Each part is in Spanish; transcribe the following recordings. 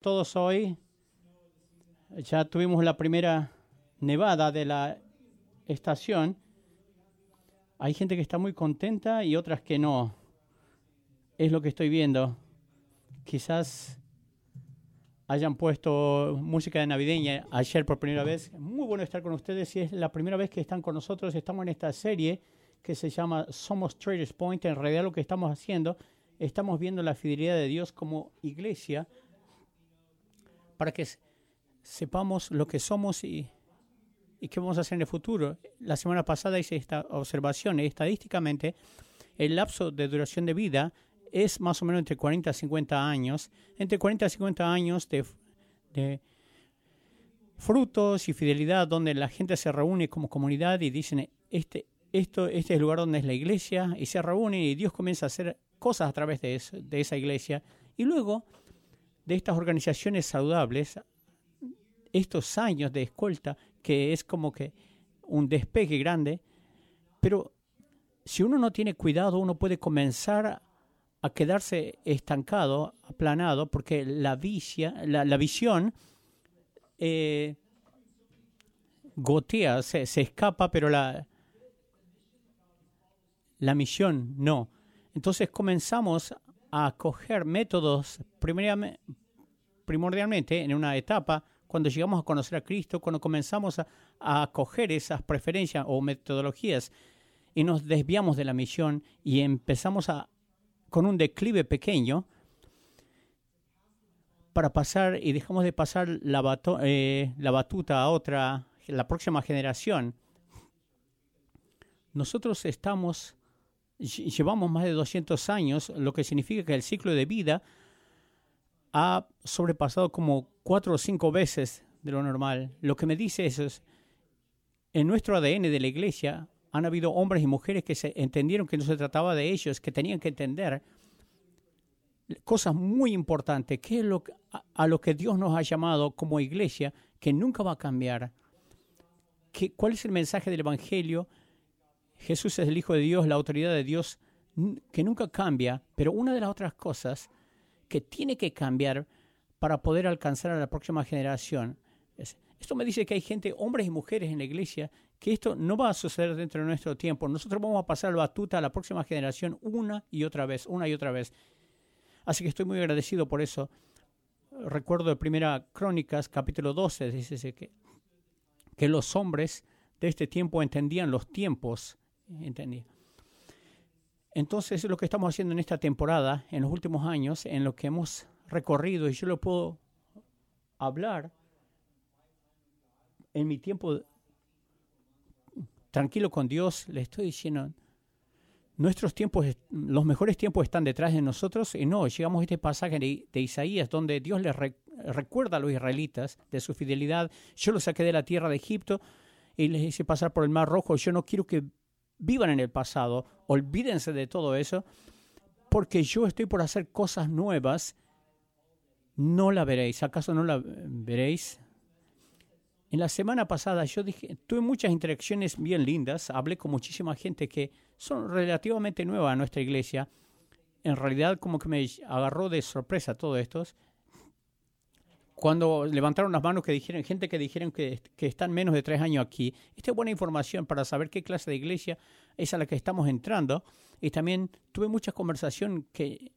todos hoy. Ya tuvimos la primera nevada de la estación. Hay gente que está muy contenta y otras que no. Es lo que estoy viendo. Quizás hayan puesto música de navideña ayer por primera vez. Muy bueno estar con ustedes. Si es la primera vez que están con nosotros, estamos en esta serie que se llama Somos Traders Point. En realidad lo que estamos haciendo, estamos viendo la fidelidad de Dios como iglesia para que sepamos lo que somos y, y qué vamos a hacer en el futuro. La semana pasada hice esta observación. Estadísticamente, el lapso de duración de vida es más o menos entre 40 a 50 años. Entre 40 a 50 años de, frutos y fidelidad donde la gente se reúne como comunidad y dicen, este, esto, este es el lugar donde es la iglesia, y se reúnen y Dios comienza a hacer cosas a través de, eso, de esa iglesia. Y luego de estas organizaciones saludables, estos años de escolta, que es como que un despegue grande, pero si uno no tiene cuidado, uno puede comenzar a quedarse estancado, aplanado, porque la, vicia, la, la visión eh, gotea, se, se, escapa, pero la, la misión no. Entonces comenzamos a coger métodos primordialmente en una etapa cuando llegamos a conocer a Cristo, cuando comenzamos a, a coger esas preferencias o metodologías y nos desviamos de la misión y empezamos a con un declive pequeño para pasar y dejamos de pasar la, eh, la batuta a otra, la próxima generación. Nosotros estamos llevamos más de 200 años, lo que significa que el ciclo de vida ha sobrepasado como cuatro o cinco veces de lo normal. Lo que me dice eso es, en nuestro ADN de la iglesia han habido hombres y mujeres que se entendieron que no se trataba de ellos, que tenían que entender cosas muy importantes, que es lo, a, lo que Dios nos ha llamado como iglesia, que nunca va a cambiar. Que, ¿Cuál es el mensaje del Evangelio? Jesús es el Hijo de Dios, la autoridad de Dios, que nunca cambia, pero una de las otras cosas que tiene que cambiar para poder alcanzar a la próxima generación. Es, esto me dice que hay gente, hombres y mujeres en la iglesia, que esto no va a suceder dentro de nuestro tiempo. Nosotros vamos a pasar la batuta a la próxima generación una y otra vez, una y otra vez. Así que estoy muy agradecido por eso. Recuerdo de Primera Crónicas, capítulo 12, dice que, que los hombres de este tiempo entendían los tiempos. Entonces, lo que estamos haciendo en esta temporada, en los últimos años, en lo que hemos recorrido, y yo lo puedo hablar en mi tiempo tranquilo con Dios, le estoy diciendo, nuestros tiempos, los mejores tiempos están detrás de nosotros, y no, llegamos a este pasaje de, Isaías, donde Dios les re, recuerda a los israelitas de su fidelidad, yo los saqué de la tierra de Egipto, y les hice pasar por el Mar Rojo, yo no quiero que vivan en el pasado, olvídense de todo eso, porque yo estoy por hacer cosas nuevas, no la veréis. ¿Acaso no la veréis? En la semana pasada yo dije, tuve muchas interacciones bien lindas, hablé con muchísima gente que son relativamente nuevas a nuestra iglesia. En realidad como que me agarró de sorpresa todo esto cuando levantaron las manos que dijeron, gente que dijeron que, que, están menos de tres años aquí. Esta es buena información para saber qué clase de iglesia es a la que estamos entrando. Y también tuve muchas conversaciones que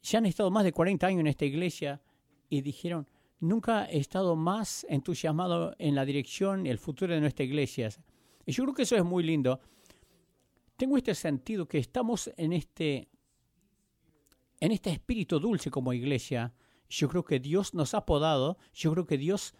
ya han estado más de 40 años en esta iglesia y dijeron, nunca he estado más entusiasmado en la dirección y el futuro de nuestra iglesia. Y yo creo que eso es muy lindo. Tengo este sentido que estamos en este, en este espíritu dulce como iglesia yo creo que Dios nos ha podado, yo creo que Dios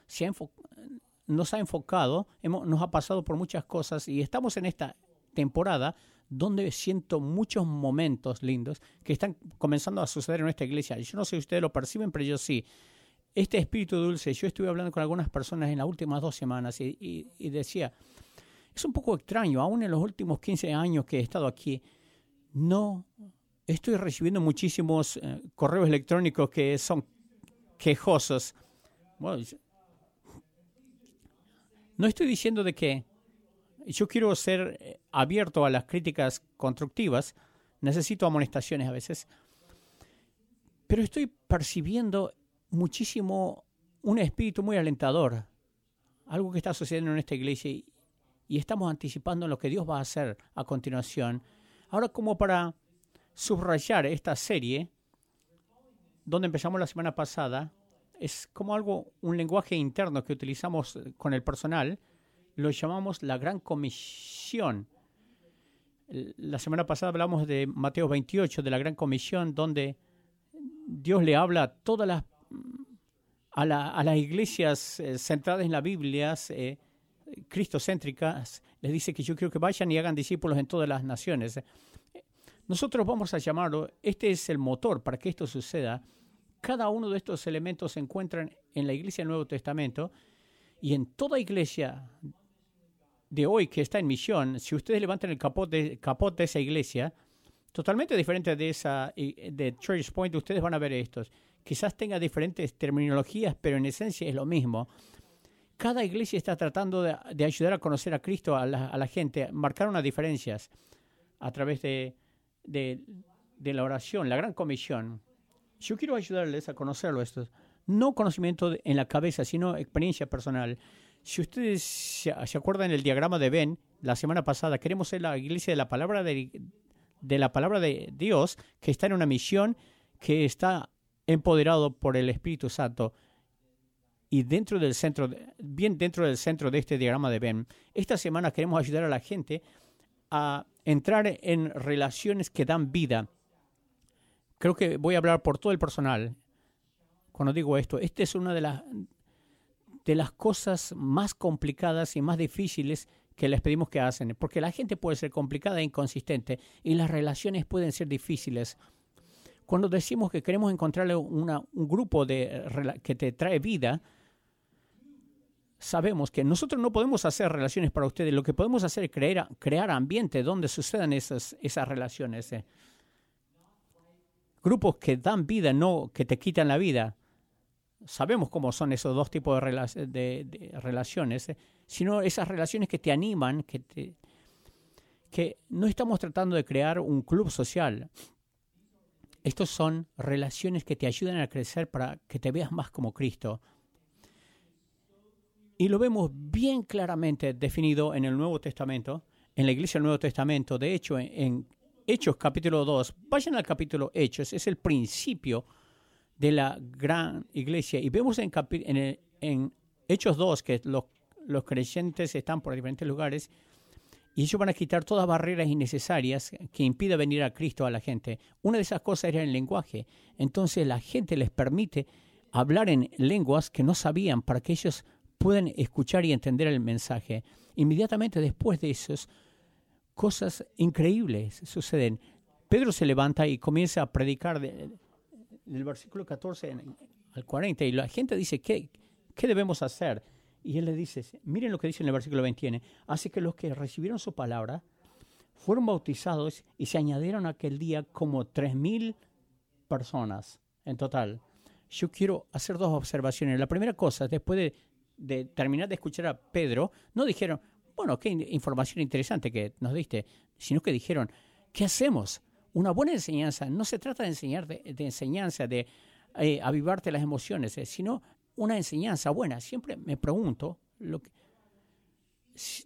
nos ha enfocado, hemos, nos ha pasado por muchas cosas y estamos en esta temporada donde siento muchos momentos lindos que están comenzando a suceder en nuestra iglesia. Yo no sé si ustedes lo perciben, pero yo sí. Este espíritu dulce, yo estuve hablando con algunas personas en las últimas dos semanas y decía, es un poco extraño, aún en los últimos 15 años que he estado aquí, no estoy recibiendo muchísimos eh, correos electrónicos que son quejosos. Bueno, no estoy diciendo de que yo quiero ser eh, abierto a las críticas constructivas, necesito amonestaciones a veces, pero estoy percibiendo muchísimo, un espíritu muy alentador, algo que está sucediendo en esta iglesia y, y estamos anticipando lo que Dios va a hacer a continuación. Ahora como para subrayar esta serie, donde empezamos la semana pasada, es como algo, un lenguaje interno que utilizamos con el personal, lo llamamos la gran comisión. La semana pasada hablamos de Mateo 28, de la gran comisión, donde Dios le habla a todas las, a, las iglesias eh, centradas en la Biblia, eh, cristocéntricas, les dice que yo quiero que vayan y hagan discípulos en todas las naciones. Nosotros vamos a llamarlo, este es el motor para que esto suceda. Cada uno de estos elementos se encuentran en la iglesia del Nuevo Testamento y en toda iglesia de hoy que está en misión, si ustedes levantan el capot de, de esa iglesia, totalmente diferente de esa de Church Point, ustedes van a ver estos. Quizás tenga diferentes terminologías, pero en esencia es lo mismo. Cada iglesia está tratando de, ayudar a conocer a Cristo a la, gente, marcar unas diferencias a través de, de, la oración, la gran comisión. Yo quiero ayudarles a conocerlo esto. No conocimiento en la cabeza, sino experiencia personal. Si ustedes se, acuerdan del diagrama de Ben, la semana pasada, queremos ser la iglesia de la palabra de, de la palabra de Dios, que está en una misión que está empoderado por el Espíritu Santo y dentro del centro, bien dentro del centro de este diagrama de Ben, esta semana queremos ayudar a la gente a entrar en relaciones que dan vida. Creo que voy a hablar por todo el personal cuando digo esto. Esta es una de las de las cosas más complicadas y más difíciles que les pedimos que hacen, porque la gente puede ser complicada e inconsistente y las relaciones pueden ser difíciles. Cuando decimos que queremos encontrarle un grupo de, que te trae vida, sabemos que nosotros no podemos hacer relaciones para ustedes, lo que podemos hacer es crear, crear ambiente donde sucedan esas, esas relaciones. Grupos que dan vida, no que te quitan la vida sabemos cómo son esos dos tipos de, relaciones, eh, sino esas relaciones que te animan, que, que no estamos tratando de crear un club social. Estos son relaciones que te ayudan a crecer para que te veas más como Cristo. Y lo vemos bien claramente definido en el Nuevo Testamento, en la iglesia del Nuevo Testamento. De hecho, en Hechos capítulo 2, vayan al capítulo Hechos, es el principio de la gran iglesia. Y vemos en, Hechos 2 que los, los creyentes están por diferentes lugares y ellos van a quitar todas barreras innecesarias que impida venir a Cristo a la gente. Una de esas cosas era el lenguaje. Entonces la gente les permite hablar en lenguas que no sabían para que ellos puedan escuchar y entender el mensaje. Inmediatamente después de eso, cosas increíbles suceden. Pedro se levanta y comienza a predicar de, del versículo 14 al 40, y la gente dice, ¿qué, ¿qué debemos hacer? Y él le dice, miren lo que dice en el versículo 21, así que los que recibieron su palabra fueron bautizados y se añadieron aquel día como tres mil personas en total. Yo quiero hacer dos observaciones. La primera cosa, después de, de terminar de escuchar a Pedro, no dijeron, bueno, qué información interesante que nos diste, sino que dijeron, ¿qué hacemos? Una buena enseñanza no se trata de enseñar de, enseñanza, de eh, avivarte las emociones, eh, sino una enseñanza buena. Siempre me pregunto, lo que,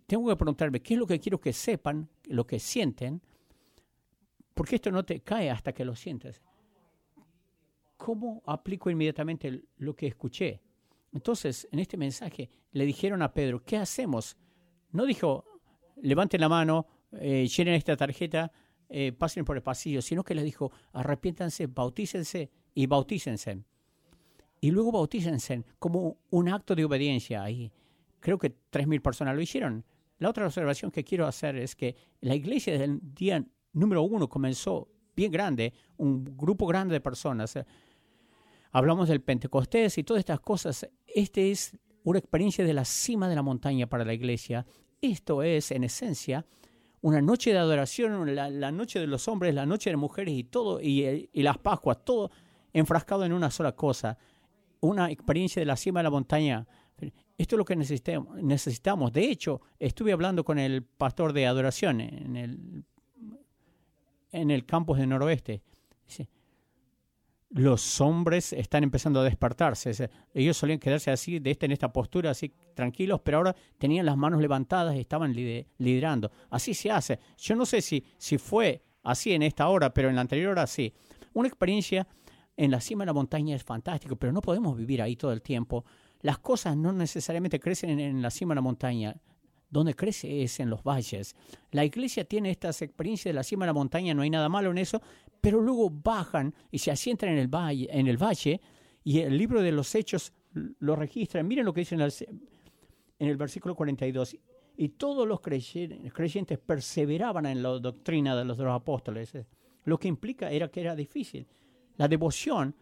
tengo que preguntarme qué es lo que quiero que sepan, lo que sienten, porque esto no te cae hasta que lo sientes. ¿Cómo aplico inmediatamente lo que escuché? Entonces, en este mensaje le dijeron a Pedro, ¿qué hacemos? No dijo, levanten la mano, eh, llenen esta tarjeta, eh, pasen por el pasillo, sino que les dijo, arrepiéntanse, bautícense y bautícense. Y luego bautícense como un acto de obediencia. Ahí creo que 3.000 personas lo hicieron. La otra observación que quiero hacer es que la iglesia desde el día número uno comenzó bien grande, un grupo grande de personas. Hablamos del Pentecostés y todas estas cosas. Este es una experiencia de la cima de la montaña para la iglesia. Esto es, en esencia, una noche de adoración, la, noche de los hombres, la noche de mujeres y todo, y, las Pascuas, todo enfrascado en una sola cosa, una experiencia de la cima de la montaña. Esto es lo que necesitamos. De hecho, estuve hablando con el pastor de adoración en el, en el campus del noroeste. Los hombres están empezando a despertarse. Ellos solían quedarse así, de este en esta postura, así tranquilos, pero ahora tenían las manos levantadas y estaban liderando. Así se hace. Yo no sé si, si fue así en esta hora, pero en la anterior hora sí. Una experiencia en la cima de la montaña es fantástico, pero no podemos vivir ahí todo el tiempo. Las cosas no necesariamente crecen en la cima de la montaña donde crece es en los valles. La iglesia tiene estas experiencias de la cima de la montaña, no hay nada malo en eso, pero luego bajan y se asientan en el valle, en el valle y el libro de los hechos lo registra. Miren lo que dice en el, en el versículo 42. Y todos los creyentes perseveraban en la doctrina de los, apóstoles, lo que implica era que era difícil. La devoción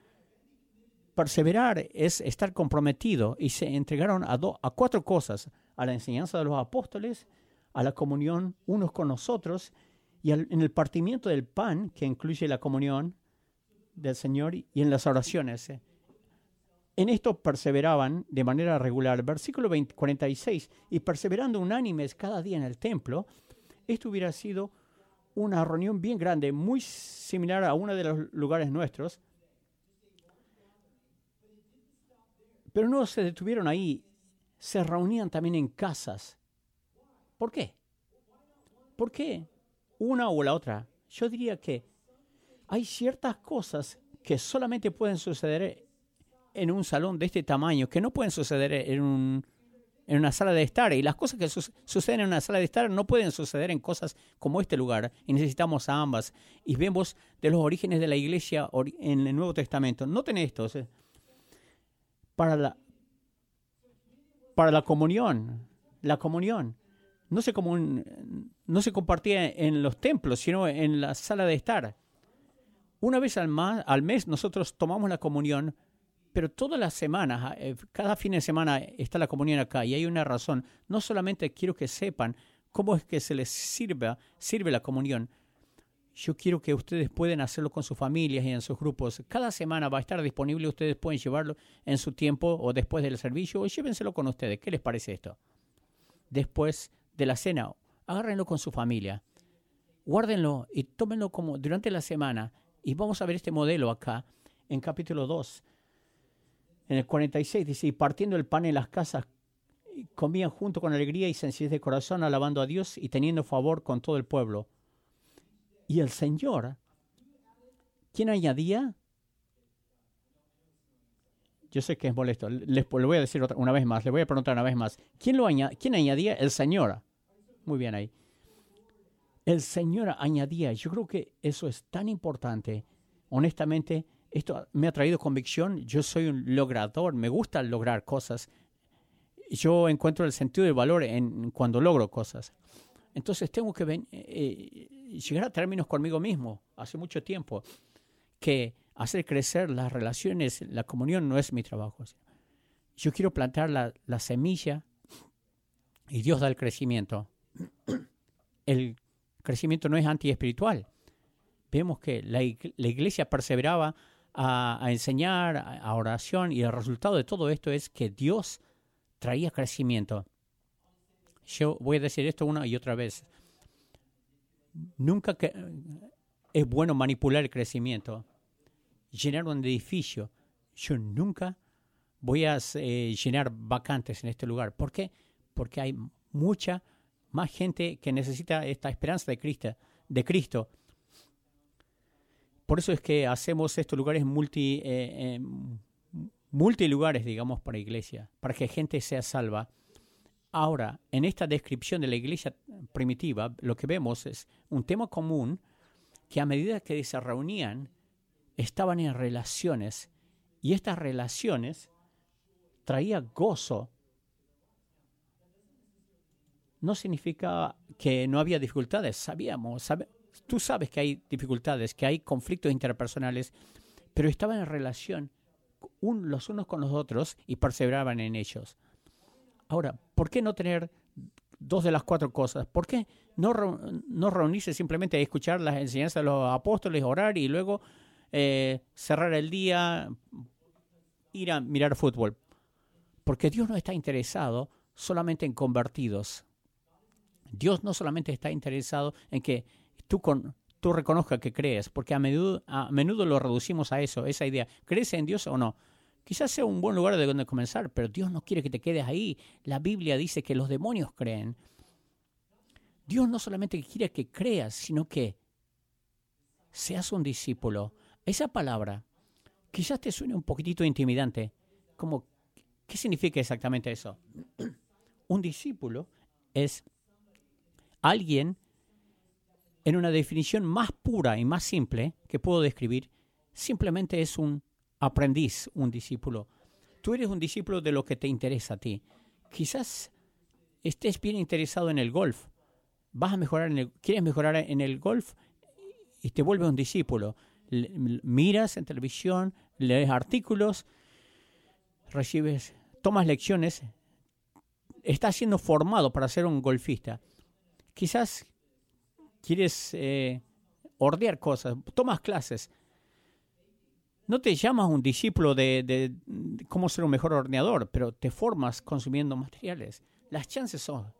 perseverar es estar comprometido y se entregaron a cuatro cosas, a la enseñanza de los apóstoles, a la comunión unos con nosotros y en el partimiento del pan, que incluye la comunión del Señor y en las oraciones. En esto perseveraban de manera regular. Versículo 46, y perseverando unánimes cada día en el templo, esto hubiera sido una reunión bien grande, muy similar a uno de los lugares nuestros, Pero no se detuvieron ahí, se reunían también en casas. ¿Por qué? ¿Por qué? Una o la otra. Yo diría que hay ciertas cosas que solamente pueden suceder en un salón de este tamaño, que no pueden suceder en, un, en una sala de estar. Y las cosas que suceden en una sala de estar no pueden suceder en cosas como este lugar. Y necesitamos a ambas. Y vemos de los orígenes de la iglesia en el Nuevo Testamento. Noten esto para la, para la comunión. La comunión. No se, no se compartía en los templos, sino en la sala de estar. Una vez al, al mes nosotros tomamos la comunión, pero todas las semanas, eh, cada fin de semana está la comunión acá y hay una razón. No solamente quiero que sepan cómo es que se les sirve, sirve la comunión, yo quiero que ustedes puedan hacerlo con sus familias y en sus grupos. Cada semana va a estar disponible, ustedes pueden llevarlo en su tiempo o después del servicio o llévenselo con ustedes. ¿Qué les parece esto? Después de la cena, agárrenlo con su familia. Guárdenlo y tómenlo como durante la semana. Y vamos a ver este modelo acá en capítulo 2. En el 46 dice, y partiendo el pan en las casas, comían junto con alegría y sencillez de corazón, alabando a Dios y teniendo favor con todo el pueblo y el Señor, ¿quién añadía? Yo sé que es molesto, les lo voy a decir otra, una vez más, le voy a preguntar una vez más. ¿Quién, lo añadía? ¿Quién añadía? El Señor. Muy bien ahí. El Señor añadía. Yo creo que eso es tan importante. Honestamente, esto me ha traído convicción. Yo soy un logrador, me gusta lograr cosas. Yo encuentro el sentido de valor en cuando logro cosas. Entonces tengo que ven, eh, llegar a términos conmigo mismo hace mucho tiempo, que hacer crecer las relaciones, la comunión no es mi trabajo. Yo quiero plantar la, la semilla y Dios da el crecimiento. El crecimiento no es antiespiritual. Vemos que la, la iglesia perseveraba a, a, enseñar, a oración, y el resultado de todo esto es que Dios traía crecimiento. Yo voy a decir esto una y otra vez. Nunca que, es bueno manipular el crecimiento. Llenar un edificio. Yo nunca voy a eh, llenar vacantes en este lugar. ¿Por qué? Porque hay mucha más gente que necesita esta esperanza de Cristo. De Cristo. Por eso es que hacemos estos lugares multi, eh, eh, multilugares, digamos, para iglesia, para que gente sea salva. Ahora, en esta descripción de la iglesia primitiva, lo que vemos es un tema común que a medida que se reunían, estaban en relaciones y estas relaciones traía gozo. No significa que no había dificultades, sabíamos, tú sabes que hay dificultades, que hay conflictos interpersonales, pero estaban en relación los unos con los otros y perseveraban en ellos. Ahora, ¿por qué no tener dos de las cuatro cosas? ¿Por qué no, no reunirse simplemente a escuchar las enseñanzas de los apóstoles, orar y luego eh, cerrar el día, ir a mirar fútbol? Porque Dios no está interesado solamente en convertidos. Dios no solamente está interesado en que tú, con, tú reconozcas que crees, porque a menudo, a menudo lo reducimos a eso, esa idea. ¿Crees en Dios o no? Quizás sea un buen lugar de donde comenzar, pero Dios no quiere que te quedes ahí. La Biblia dice que los demonios creen. Dios no solamente quiere que creas, sino que seas un discípulo. Esa palabra quizás te suene un poquitito intimidante. Como, ¿Qué significa exactamente eso? un discípulo es alguien en una definición más pura y más simple que puedo describir, simplemente es un aprendiz, un discípulo. Tú eres un discípulo de lo que te interesa a ti. Quizás estés bien interesado en el golf. Vas a mejorar en el, quieres mejorar en el golf y te vuelves un discípulo. miras en televisión, lees artículos, recibes, tomas lecciones, estás siendo formado para ser un golfista. Quizás quieres eh, ordear cosas, tomas clases. No te llamas un discípulo de, cómo ser un mejor horneador, pero te formas consumiendo materiales. Las chances son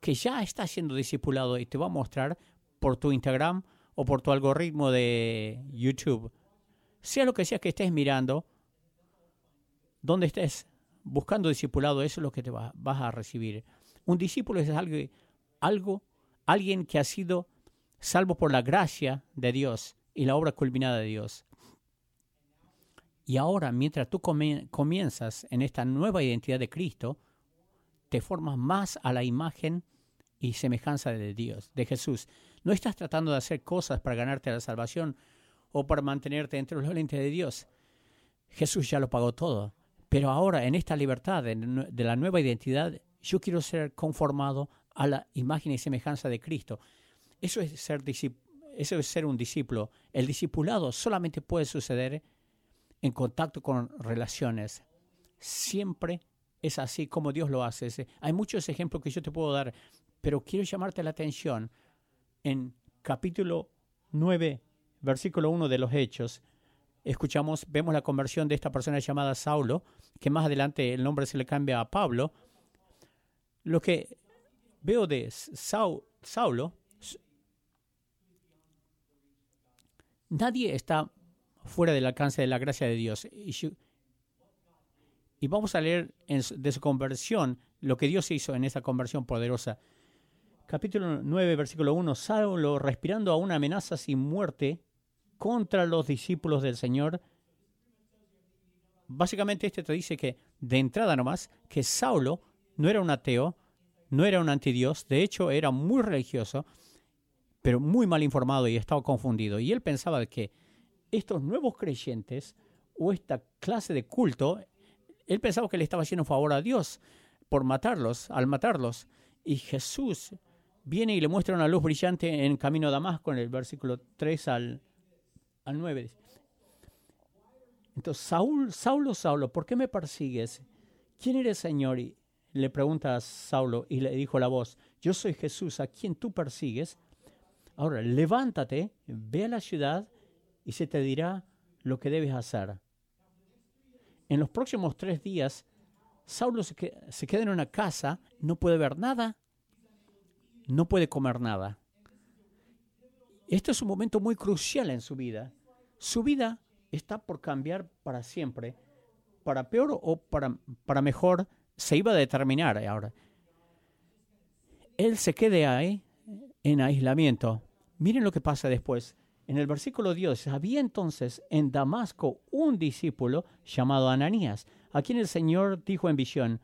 que ya estás siendo discipulado y te va a mostrar por tu Instagram o por tu algoritmo de YouTube. Sea lo que sea que estés mirando, donde estés buscando discipulado, eso es lo que te vas a recibir. Un discípulo es algo alguien que ha sido salvo por la gracia de Dios y la obra culminada de Dios. Y ahora, mientras tú comienzas en esta nueva identidad de Cristo, te formas más a la imagen y semejanza de Dios, de Jesús. No estás tratando de hacer cosas para ganarte la salvación o para mantenerte entre los lentes de Dios. Jesús ya lo pagó todo. Pero ahora, en esta libertad de la nueva identidad, yo quiero ser conformado a la imagen y semejanza de Cristo. Eso es ser, eso es ser un discípulo. El discipulado solamente puede suceder en contacto con relaciones. Siempre es así como Dios lo hace. Hay muchos ejemplos que yo te puedo dar, pero quiero llamarte la atención en capítulo 9, versículo 1 de los Hechos. Escuchamos, vemos la conversión de esta persona llamada Saulo, que más adelante el nombre se le cambia a Pablo. Lo que veo de Saulo, nadie está fuera del alcance de la gracia de Dios. Y, vamos a leer de su conversión lo que Dios hizo en esa conversión poderosa. Capítulo 9, versículo 1. Saulo, respirando a una amenaza sin muerte contra los discípulos del Señor. Básicamente este te dice que, de entrada nomás, que Saulo no era un ateo, no era un antidios, de hecho era muy religioso, pero muy mal informado y estaba confundido. Y él pensaba que estos nuevos creyentes o esta clase de culto, él pensaba que le estaba haciendo favor a Dios por matarlos, al matarlos. Y Jesús viene y le muestra una luz brillante en camino a Damasco, en el versículo 3 al, al 9. Entonces, Saúl, Saulo, Saulo, ¿por qué me persigues? ¿Quién eres, Señor? le pregunta a Saulo y le dijo la voz, yo soy Jesús a quien tú persigues. Ahora, levántate, ve a la ciudad y se te dirá lo que debes hacer. En los próximos tres días, Saulo se, queda en una casa, no puede ver nada, no puede comer nada. Esto es un momento muy crucial en su vida. Su vida está por cambiar para siempre, para peor o para, para mejor, se iba a determinar ahora. Él se quede ahí en aislamiento. Miren lo que pasa después. En el versículo 10, había entonces en Damasco un discípulo llamado Ananías, a quien el Señor dijo en visión,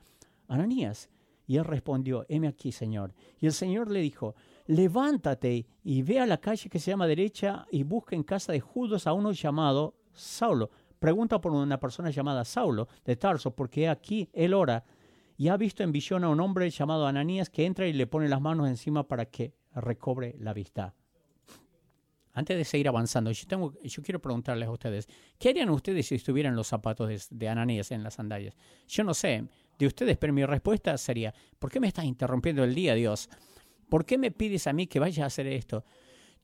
Ananías. Y él respondió, heme aquí, Señor. Y el Señor le dijo, levántate y ve a la calle que se llama derecha y busca en casa de Judas a uno llamado Saulo. Pregunta por una persona llamada Saulo de Tarso, porque aquí él ora y ha visto en visión a un hombre llamado Ananías que entra y le pone las manos encima para que recobre la vista. Antes de seguir avanzando, yo, quiero preguntarles a ustedes, ¿qué harían ustedes si estuvieran los zapatos de, de, Ananías en las sandalias? Yo no sé de ustedes, pero mi respuesta sería, ¿por qué me estás interrumpiendo el día, Dios? ¿Por qué me pides a mí que vaya a hacer esto?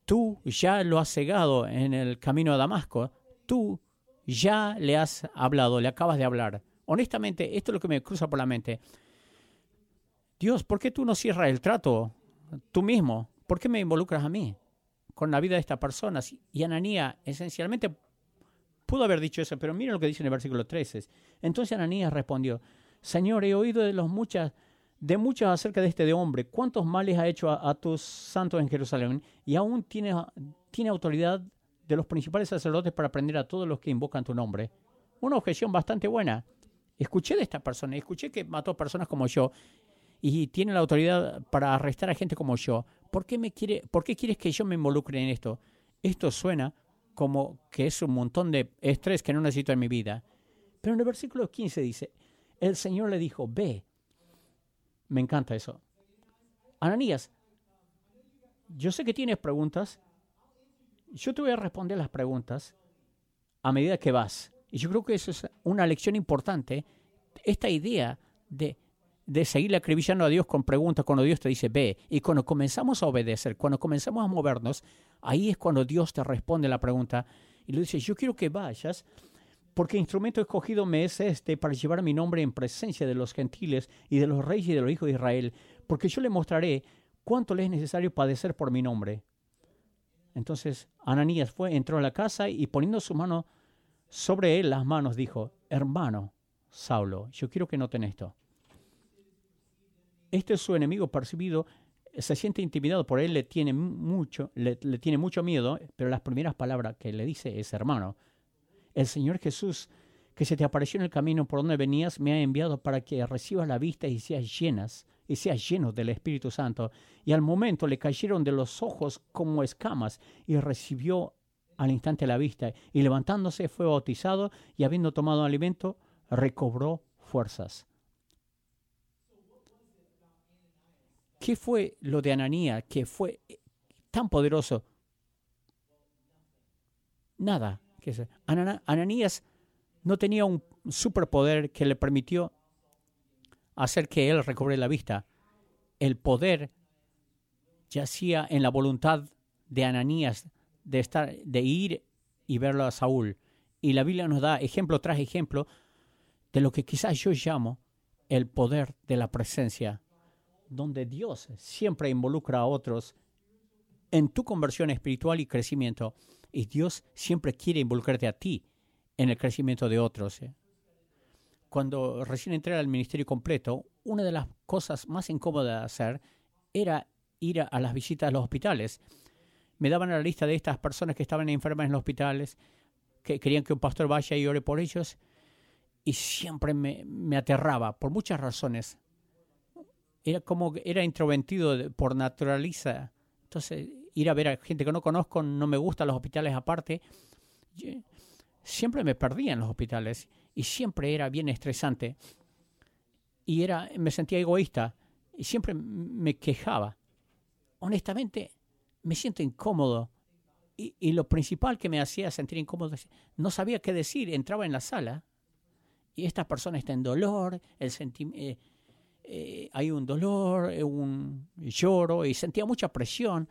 Tú ya lo has cegado en el camino a Damasco, tú ya le has hablado, le acabas de hablar honestamente, esto es lo que me cruza por la mente. Dios, ¿por qué tú no cierras el trato tú mismo? ¿Por qué me involucras a mí? Con la vida de estas personas. Y Ananías esencialmente pudo haber dicho eso, pero miren lo que dice en el versículo 13. Entonces Ananías respondió, Señor, he oído de los muchas de muchos acerca de este hombre, cuántos males ha hecho a, tus santos en Jerusalén, y aún tiene, tiene autoridad de los principales sacerdotes para prender a todos los que invocan tu nombre. Una objeción bastante buena. Escuché de esta persona, escuché que mató personas como yo, y tiene la autoridad para arrestar a gente como yo. ¿Por qué, me quiere, ¿Por qué quieres que yo me involucre en esto? Esto suena como que es un montón de estrés que no necesito en mi vida. Pero en el versículo 15 dice, el Señor le dijo, ve, me encanta eso. Ananías, yo sé que tienes preguntas. Yo te voy a responder las preguntas a medida que vas. Y yo creo que eso es una lección importante. Esta idea de, de seguirle acribillando a Dios con preguntas cuando Dios te dice ve. Y cuando comenzamos a obedecer, cuando comenzamos a movernos, ahí es cuando Dios te responde la pregunta y le dice, yo quiero que vayas porque instrumento escogido me es este para llevar mi nombre en presencia de los gentiles y de los reyes y de los hijos de Israel, porque yo le mostraré cuánto le es necesario padecer por mi nombre. Entonces Ananías fue, entró a la casa y poniendo su mano sobre él las manos, dijo, hermano Saulo, yo quiero que noten esto. Este es su enemigo percibido, se siente intimidado por él, le tiene mucho, le tiene mucho miedo, pero las primeras palabras que le dice es hermano el Señor Jesús, que se te apareció en el camino por donde venías, me ha enviado para que recibas la vista y seas llenas, y seas lleno del Espíritu Santo. Y al momento le cayeron de los ojos como escamas, y recibió al instante la vista, y levantándose fue bautizado, y habiendo tomado alimento, recobró fuerzas. ¿Qué fue lo de Ananía que fue tan poderoso? Nada. Ananías no tenía un superpoder que le permitió hacer que él recobre la vista. El poder yacía en la voluntad de Ananías de, estar, de ir y verlo a Saúl. Y la Biblia nos da ejemplo tras ejemplo de lo que quizás yo llamo el poder de la presencia, donde Dios siempre involucra a otros en tu conversión espiritual y crecimiento. Y Dios siempre quiere involucrarte a ti en el crecimiento de otros. ¿eh? Cuando recién entré al ministerio completo, una de las cosas más incómodas de hacer era ir a, las visitas a los hospitales. Me daban la lista de estas personas que estaban enfermas en los hospitales, que querían que un pastor vaya y ore por ellos, y siempre me, me aterraba, por muchas razones. Era como era introvertido por naturaleza. Entonces ir a ver a gente que no conozco, no me gustan los hospitales aparte. siempre me perdía en los hospitales y siempre era bien estresante. Y era, me sentía egoísta y siempre me quejaba. Honestamente, me siento incómodo. Y, lo principal que me hacía sentir incómodo, no sabía qué decir. Entraba en la sala y esta persona está en dolor, el eh, eh, hay un dolor, un lloro y sentía mucha presión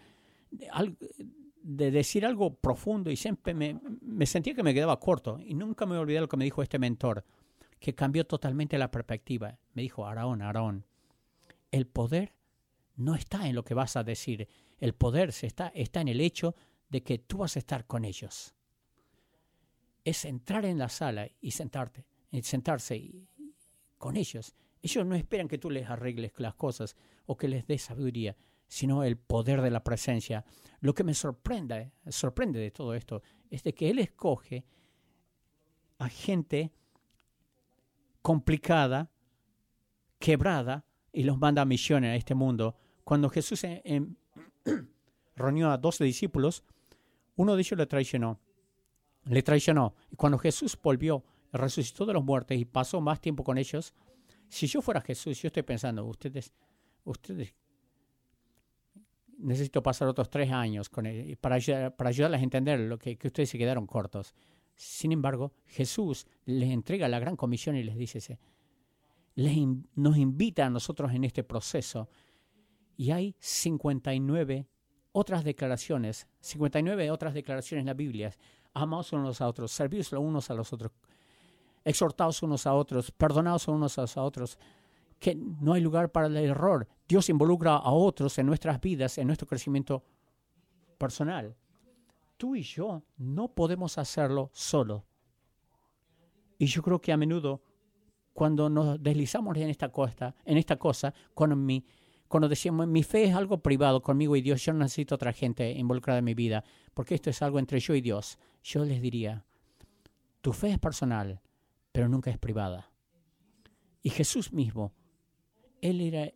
de decir algo profundo y siempre me, sentía que me quedaba corto y nunca me olvidé lo que me dijo este mentor, que cambió totalmente la perspectiva. Me dijo, Aarón, Aarón, el poder no está en lo que vas a decir, el poder se está, está en el hecho de que tú vas a estar con ellos. Es entrar en la sala y sentarte, y sentarse con ellos. Ellos no esperan que tú les arregles las cosas o que les des sabiduría sino el poder de la presencia. Lo que me sorprende, sorprende de todo esto es de que Él escoge a gente complicada, quebrada, y los manda a misiones a este mundo. Cuando Jesús reunió a doce discípulos, uno de ellos le traicionó. Le traicionó. Y cuando Jesús volvió, resucitó de los muertos y pasó más tiempo con ellos, si yo fuera Jesús, yo estoy pensando, ustedes, ustedes necesito pasar otros tres años con él para, para ayudarles a entender lo que, que, ustedes se quedaron cortos. Sin embargo, Jesús les entrega la gran comisión y les dice, les nos invita a nosotros en este proceso. Y hay 59 otras declaraciones, 59 otras declaraciones en la Biblia. Amaos unos a otros, servíos unos a los otros, exhortados unos a otros, perdonados unos a otros, que no hay lugar para el error. Dios involucra a otros en nuestras vidas, en nuestro crecimiento personal. Tú y yo no podemos hacerlo solo. Y yo creo que a menudo cuando nos deslizamos en esta cosa, en esta cosa, mi, cuando decimos mi fe es algo privado conmigo y Dios, yo no necesito otra gente involucrada en mi vida, porque esto es algo entre yo y Dios. Yo les diría, tu fe es personal, pero nunca es privada. Y Jesús mismo, Él era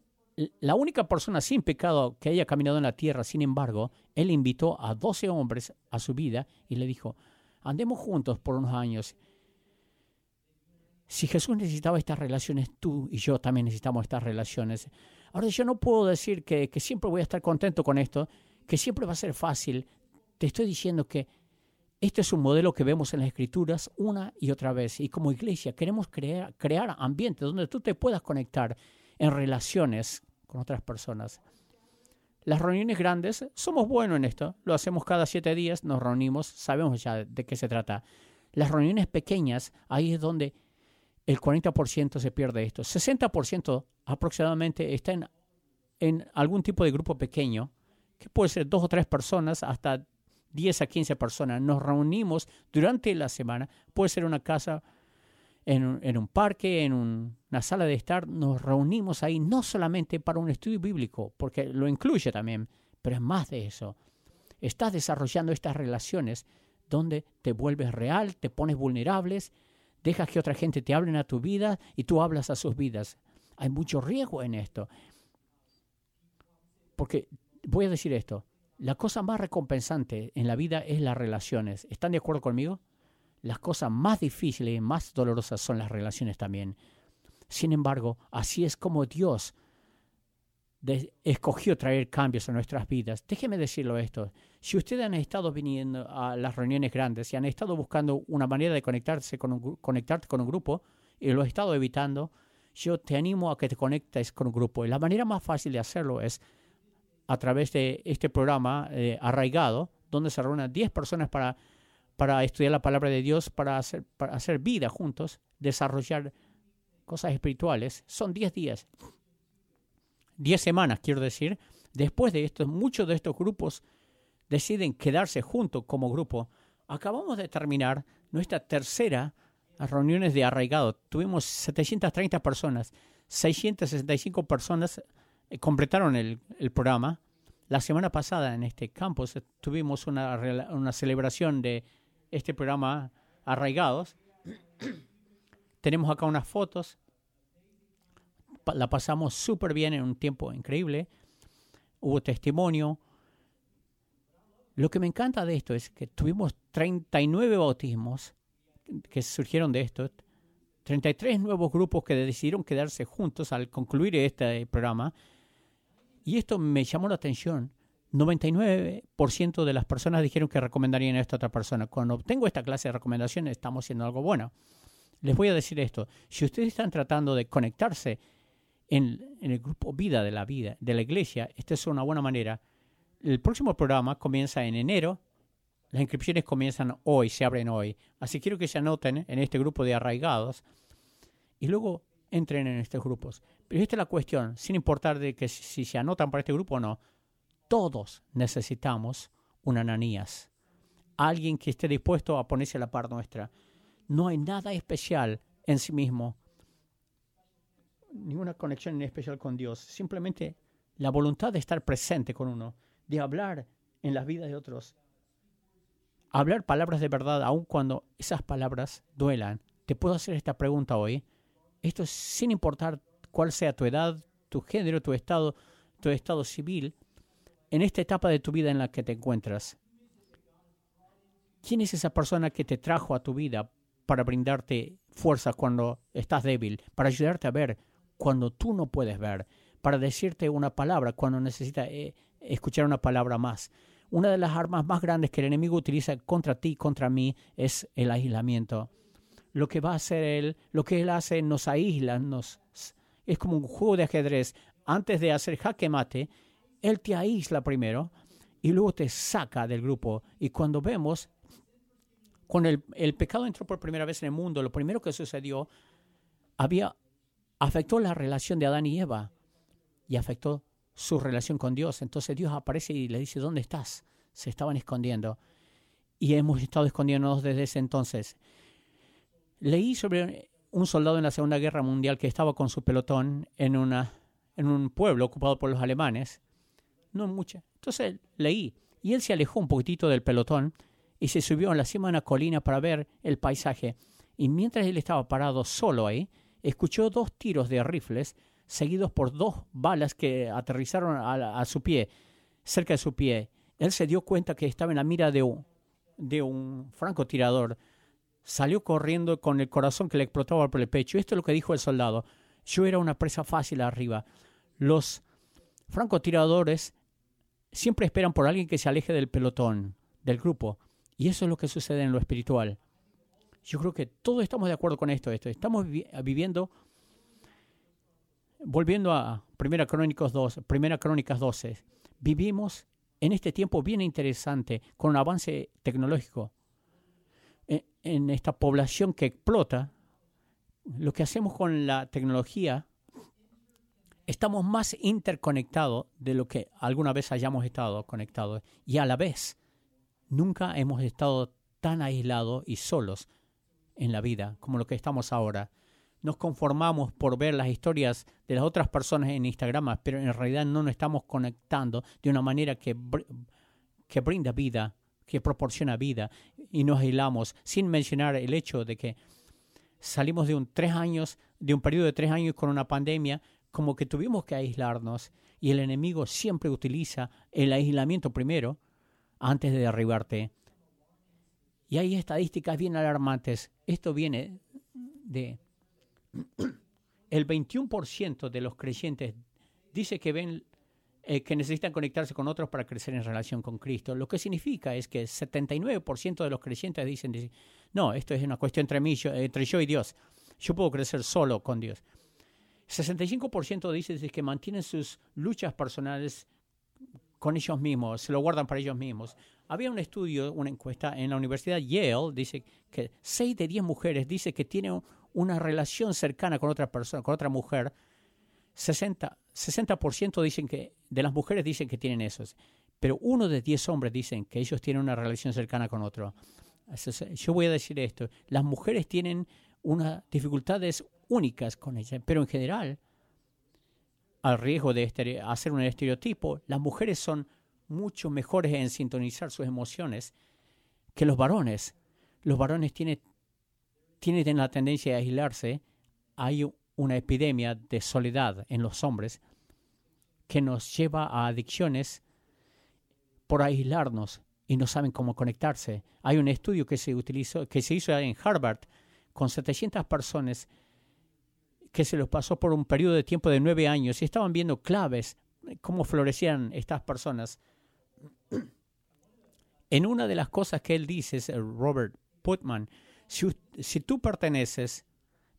la única persona sin pecado que haya caminado en la tierra, sin embargo, Él invitó a doce hombres a su vida y le dijo, andemos juntos por unos años. Si Jesús necesitaba estas relaciones, tú y yo también necesitamos estas relaciones. Ahora yo no puedo decir que, que siempre voy a estar contento con esto, que siempre va a ser fácil. Te estoy diciendo que este es un modelo que vemos en las escrituras una y otra vez. Y como iglesia queremos crear, crear ambientes donde tú te puedas conectar en relaciones con otras personas. Las reuniones grandes, somos buenos en esto. Lo hacemos cada siete días, nos reunimos, sabemos ya de qué se trata. Las reuniones pequeñas, ahí es donde el 40% se pierde esto. 60% aproximadamente está en, en algún tipo de grupo pequeño, que puede ser dos o tres personas, hasta 10 a 15 personas. Nos reunimos durante la semana. Puede ser una casa, en un, parque, en una sala de estar. Nos reunimos ahí no solamente para un estudio bíblico, porque lo incluye también, pero es más de eso. Estás desarrollando estas relaciones donde te vuelves real, te pones vulnerables, dejas que otra gente te hable a tu vida y tú hablas a sus vidas. Hay mucho riesgo en esto. Porque voy a decir esto, la cosa más recompensante en la vida es las relaciones. ¿Están de acuerdo conmigo? Las cosas más difíciles y más dolorosas son las relaciones también. Sin embargo, así es como Dios escogió traer cambios a nuestras vidas. Déjeme decirlo esto. Si ustedes han estado viniendo a las reuniones grandes y han estado buscando una manera de conectarse con un, conectarte con un grupo y lo has estado evitando, yo te animo a que te conectes con un grupo. Y la manera más fácil de hacerlo es a través de este programa eh, arraigado, donde se reúnen 10 personas para, para estudiar la palabra de Dios, para hacer, para hacer vida juntos, desarrollar cosas espirituales. Son 10 días, 10 semanas, quiero decir. Después de esto, muchos de estos grupos deciden quedarse juntos como grupo. Acabamos de terminar nuestra tercera reuniones de arraigado. Tuvimos 730 personas, 665 personas completaron el, programa. La semana pasada en este campus tuvimos una, una celebración de este programa Arraigados. Tenemos acá unas fotos. La pasamos súper bien en un tiempo increíble. Hubo testimonio. Lo que me encanta de esto es que tuvimos 39 bautismos que surgieron de esto. 33 nuevos grupos que decidieron quedarse juntos al concluir este programa y esto me llamó la atención. 99% de las personas dijeron que recomendarían a otra persona. Cuando obtengo esta clase de recomendaciones, estamos haciendo algo bueno. Les voy a decir esto. Si ustedes están tratando de conectarse en, en el grupo vida de la vida, de la iglesia, esta es una buena manera. El próximo programa comienza en enero. Las inscripciones comienzan hoy, se abren hoy. Así quiero que se anoten en este grupo de arraigados. Y luego entren en estos grupos. Pero esta es la cuestión, sin importar de que si se anotan para este grupo o no, todos necesitamos un Ananías, alguien que esté dispuesto a ponerse a la par nuestra. No hay nada especial en sí mismo, ninguna conexión en especial con Dios, simplemente la voluntad de estar presente con uno, de hablar en las vidas de otros, hablar palabras de verdad, aun cuando esas palabras duelan. Te puedo hacer esta pregunta hoy. Esto es sin importar cuál sea tu edad, tu género, tu estado, tu estado civil, en esta etapa de tu vida en la que te encuentras. ¿Quién es esa persona que te trajo a tu vida para brindarte fuerza cuando estás débil, para ayudarte a ver cuando tú no puedes ver, para decirte una palabra cuando necesitas eh, escuchar una palabra más? Una de las armas más grandes que el enemigo utiliza contra ti, contra mí, es el aislamiento lo que va a hacer él, lo que él hace nos aísla, nos, es como un juego de ajedrez. Antes de hacer jaque mate, él te aísla primero y luego te saca del grupo. Y cuando vemos, cuando el, pecado entró por primera vez en el mundo, lo primero que sucedió había afectó la relación de Adán y Eva y afectó su relación con Dios. Entonces Dios aparece y le dice, ¿dónde estás? se estaban escondiendo y hemos estado escondiéndonos desde ese entonces. Leí sobre un soldado en la Segunda Guerra Mundial que estaba con su pelotón en, una, en un pueblo ocupado por los alemanes. No mucho. Entonces leí y él se alejó un poquitito del pelotón y se subió a la cima de una colina para ver el paisaje. Y mientras él estaba parado solo ahí, escuchó dos tiros de rifles seguidos por dos balas que aterrizaron a, su pie, cerca de su pie. Él se dio cuenta que estaba en la mira de un, de un francotirador. Salió corriendo con el corazón que le explotaba por el pecho. Esto es lo que dijo el soldado. Yo era una presa fácil arriba. Los francotiradores siempre esperan por alguien que se aleje del pelotón, del grupo. Y eso es lo que sucede en lo espiritual. Yo creo que todos estamos de acuerdo con esto. esto. Estamos viviendo, volviendo a Primera Crónicas 2, Primera Crónicas 12, vivimos en este tiempo bien interesante con un avance tecnológico. En, esta población que explota, lo que hacemos con la tecnología, estamos más interconectados de lo que alguna vez hayamos estado conectados. Y a la vez, nunca hemos estado tan aislados y solos en la vida como lo que estamos ahora. Nos conformamos por ver las historias de las otras personas en Instagram, pero en realidad no nos estamos conectando de una manera que, que brinda vida, que proporciona vida, y nos aislamos, sin mencionar el hecho de que salimos de un tres años, de un periodo de tres años con una pandemia, como que tuvimos que aislarnos, y el enemigo siempre utiliza el aislamiento primero antes de derribarte. Y hay estadísticas bien alarmantes. Esto viene de... El 21% de los creyentes dice que ven eh, que necesitan conectarse con otros para crecer en relación con Cristo. Lo que significa es que el 79% de los creyentes dicen, no, esto es una cuestión entre, mí, yo y Dios. Yo puedo crecer solo con Dios. 65% dice que mantienen sus luchas personales con ellos mismos, se lo guardan para ellos mismos. Había un estudio, una encuesta en la Universidad Yale, dice que 6 de 10 mujeres dice que tienen una relación cercana con otra persona, con otra mujer. 60, 60% dicen que, de las mujeres dicen que tienen esos, pero uno de 10 hombres dicen que ellos tienen una relación cercana con otro. Yo voy a decir esto, las mujeres tienen unas dificultades únicas con ellas, pero en general, al riesgo de hacer un estereotipo, las mujeres son mucho mejores en sintonizar sus emociones que los varones. Los varones tienen, tienen la tendencia a aislarse. Hay una epidemia de soledad en los hombres que nos lleva a adicciones por aislarnos y no saben cómo conectarse. Hay un estudio que se utilizó, que se hizo en Harvard con 700 personas que se los pasó por un periodo de tiempo de nueve años y estaban viendo claves, cómo florecían estas personas en una de las cosas que él dice, Robert Putman, si, tú perteneces,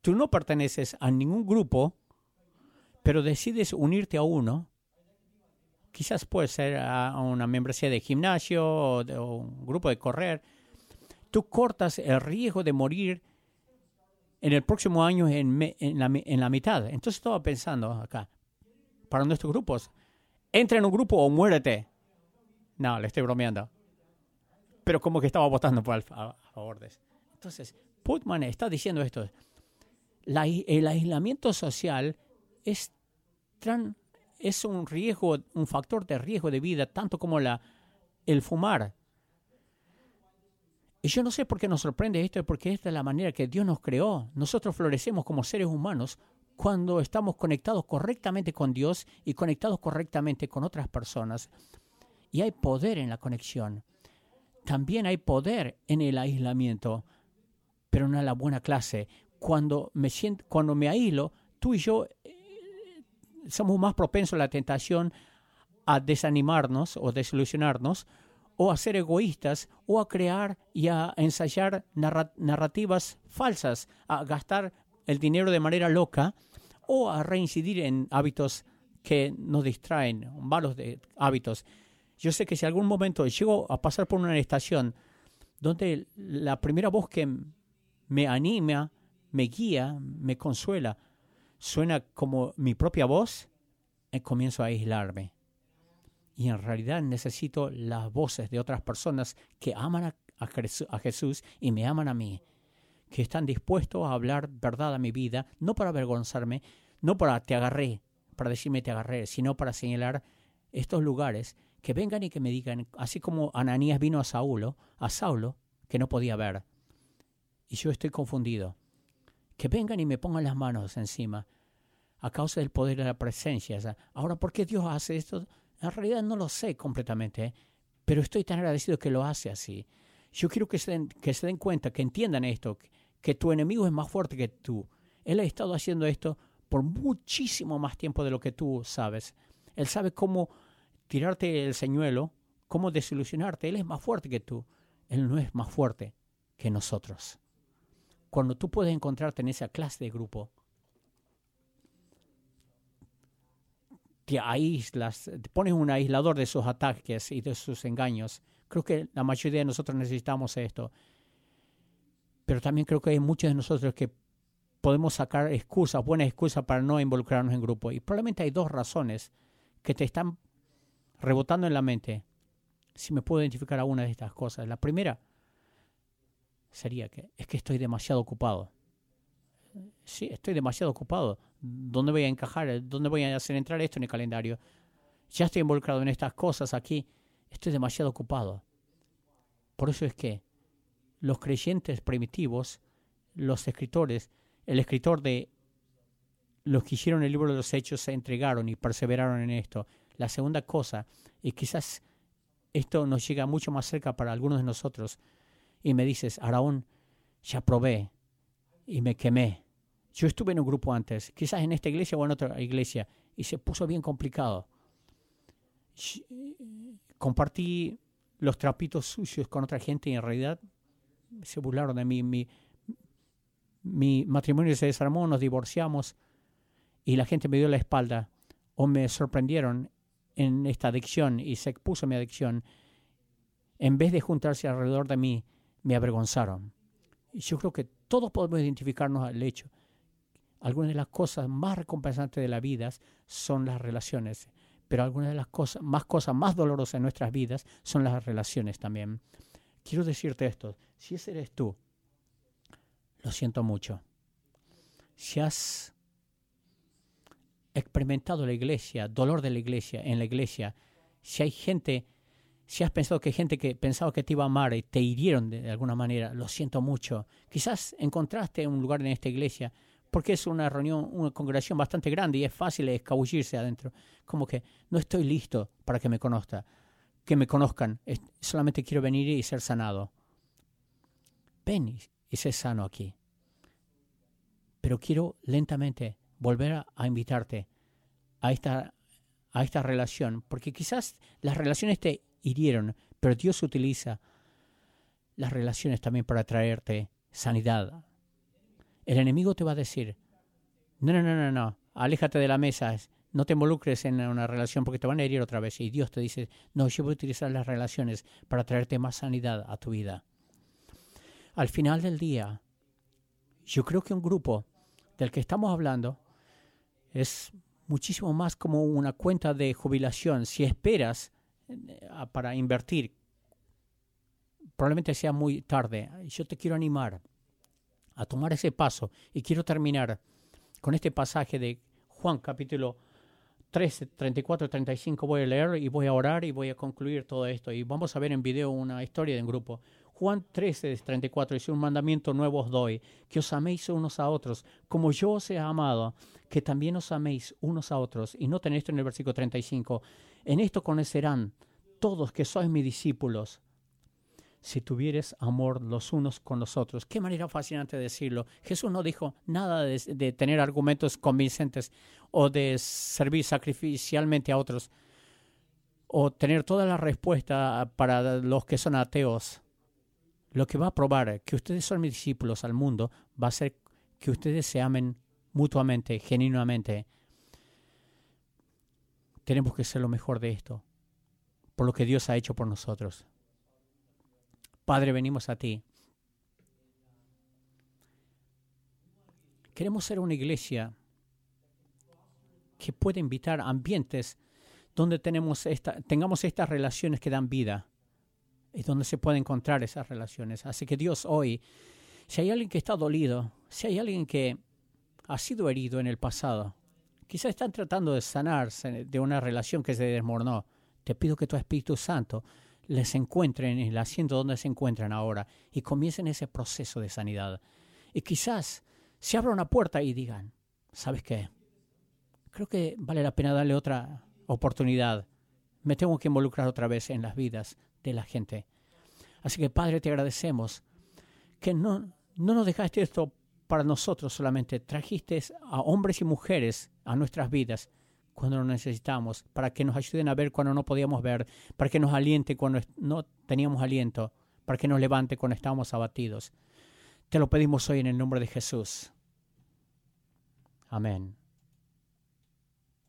tú no perteneces a ningún grupo, pero decides unirte a uno, quizás puede ser a una membresía de gimnasio o, de, un grupo de correr, tú cortas el riesgo de morir en el próximo año en, la, mitad. Entonces estaba pensando acá, para nuestros grupos, entra en un grupo o muérete. No, le estoy bromeando. Pero como que estaba votando por a, favor de eso. Entonces, Putman está diciendo esto. El aislamiento social es, un riesgo, un factor de riesgo de vida, tanto como el fumar. Y yo no sé por qué nos sorprende esto, porque esta es la manera que Dios nos creó. Nosotros florecemos como seres humanos cuando estamos conectados correctamente con Dios y conectados correctamente con otras personas. Y hay poder en la conexión. También hay poder en el aislamiento, pero no a la buena clase. Cuando me, siento, cuando me aíslo, tú y yo eh, somos más propensos a la tentación a desanimarnos o desilusionarnos, o a ser egoístas, o a crear y a ensayar narrativas falsas, a gastar el dinero de manera loca, o a reincidir en hábitos que nos distraen, malos de hábitos. Yo sé que si algún momento llego a pasar por una estación donde la primera voz que me anima, me guía, me consuela, suena como mi propia voz, y eh, comienzo a aislarme. y en realidad necesito las voces de otras personas que aman a, Jesús y me aman a mí, que están dispuestos a hablar verdad a mi vida, no para avergonzarme, no para te agarré, para decirme te agarré, sino para señalar estos lugares que vengan y que me digan, así como Ananías vino a Saulo, a Saulo, que no podía ver, y yo estoy confundido, que vengan y me pongan las manos encima, a causa del poder de la presencia. Ahora, ¿por qué Dios hace esto? En realidad no lo sé completamente, pero estoy tan agradecido que lo hace así. Yo quiero que se den, que se den cuenta, que entiendan esto, que tu enemigo es más fuerte que tú. Él ha estado haciendo esto por muchísimo más tiempo de lo que tú sabes. Él sabe cómo tirarte el señuelo, cómo desilusionarte. Él es más fuerte que tú. Él no es más fuerte que nosotros. Cuando tú puedes encontrarte en esa clase de grupo, te aíslas, te pones un aislador de sus ataques y de sus engaños. Creo que la mayoría de nosotros necesitamos esto. Pero también creo que hay muchos de nosotros que podemos sacar excusas, buenas excusas para no involucrarnos en grupo. Y probablemente hay dos razones que te están rebotando en la mente, si me puedo identificar a una de estas cosas. La primera sería que es que estoy demasiado ocupado. Sí, estoy demasiado ocupado. ¿Dónde voy a encajar? ¿Dónde voy a hacer entrar esto en el calendario? Ya estoy involucrado en estas cosas aquí. Estoy demasiado ocupado. Por eso es que los creyentes primitivos, los escritores, el escritor de los que hicieron el libro de los hechos se entregaron y perseveraron en esto. La segunda cosa, y quizás esto nos llega mucho más cerca para algunos de nosotros, y me dices, Araón, ya probé y me quemé. Yo estuve en un grupo antes, quizás en esta iglesia o en otra iglesia, y se puso bien complicado. Compartí los trapitos sucios con otra gente y en realidad se burlaron de mí. Mi, mi matrimonio se desarmó, nos divorciamos y la gente me dio la espalda o me sorprendieron en esta adicción y se expuso mi adicción, en vez de juntarse alrededor de mí, me avergonzaron. Y yo creo que todos podemos identificarnos al hecho. Algunas de las cosas más recompensantes de la vida son las relaciones, pero algunas de las cosas más cosas más dolorosas en nuestras vidas son las relaciones también. Quiero decirte esto, si ese eres tú, lo siento mucho. Si has experimentado la iglesia, dolor de la iglesia, en la iglesia, si hay gente, si has pensado que gente que pensaba que te iba a amar y te hirieron de, alguna manera, lo siento mucho. Quizás encontraste un lugar en esta iglesia porque es una reunión, una congregación bastante grande y es fácil escabullirse adentro. Como que no estoy listo para que me conozca, que me conozcan, solamente quiero venir y ser sanado. Ven y, y sé sano aquí. Pero quiero lentamente volver a, invitarte a esta, a esta relación, porque quizás las relaciones te hirieron, pero Dios utiliza las relaciones también para traerte sanidad. El enemigo te va a decir, no, no, no, no, no, aléjate de la mesa, no te involucres en una relación porque te van a herir otra vez. Y Dios te dice, no, yo voy a utilizar las relaciones para traerte más sanidad a tu vida. Al final del día, yo creo que un grupo del que estamos hablando es muchísimo más como una cuenta de jubilación. Si esperas para invertir, probablemente sea muy tarde. Yo te quiero animar a tomar ese paso y quiero terminar con este pasaje de Juan capítulo 13, 34, 35 voy a leer y voy a orar y voy a concluir todo esto. Y vamos a ver en video una historia de un grupo. Juan 13, 34 dice, un mandamiento nuevo os doy, que os améis unos a otros, como yo os he amado, que también os améis unos a otros. Y noten esto en el versículo 35, en esto conocerán todos que sois mis discípulos, si tuvieres amor los unos con los otros. Qué manera fascinante de decirlo. Jesús no dijo nada de, de tener argumentos convincentes o de servir sacrificialmente a otros o tener toda la respuesta para los que son ateos lo que va a probar que ustedes son mis discípulos al mundo va a ser que ustedes se amen mutuamente, genuinamente. Tenemos que ser lo mejor de esto, por lo que Dios ha hecho por nosotros. Padre, venimos a ti. Queremos ser una iglesia que pueda invitar ambientes donde tenemos esta, tengamos estas relaciones que dan vida, es donde se pueden encontrar esas relaciones. Así que Dios hoy, si hay alguien que está dolido, si hay alguien que ha sido herido en el pasado, quizás están tratando de sanarse de una relación que se desmoronó, te pido que tu Espíritu Santo les encuentre en el asiento donde se encuentran ahora y comiencen ese proceso de sanidad. Y quizás se abra una puerta y digan, ¿sabes qué? Creo que vale la pena darle otra oportunidad. Me tengo que involucrar otra vez en las vidas de la gente. Así que Padre, te agradecemos que no, no nos dejaste esto para nosotros solamente, trajiste a hombres y mujeres a nuestras vidas cuando lo necesitamos, para que nos ayuden a ver cuando no podíamos ver, para que nos aliente cuando no teníamos aliento, para que nos levante cuando estábamos abatidos. Te lo pedimos hoy en el nombre de Jesús. Amén.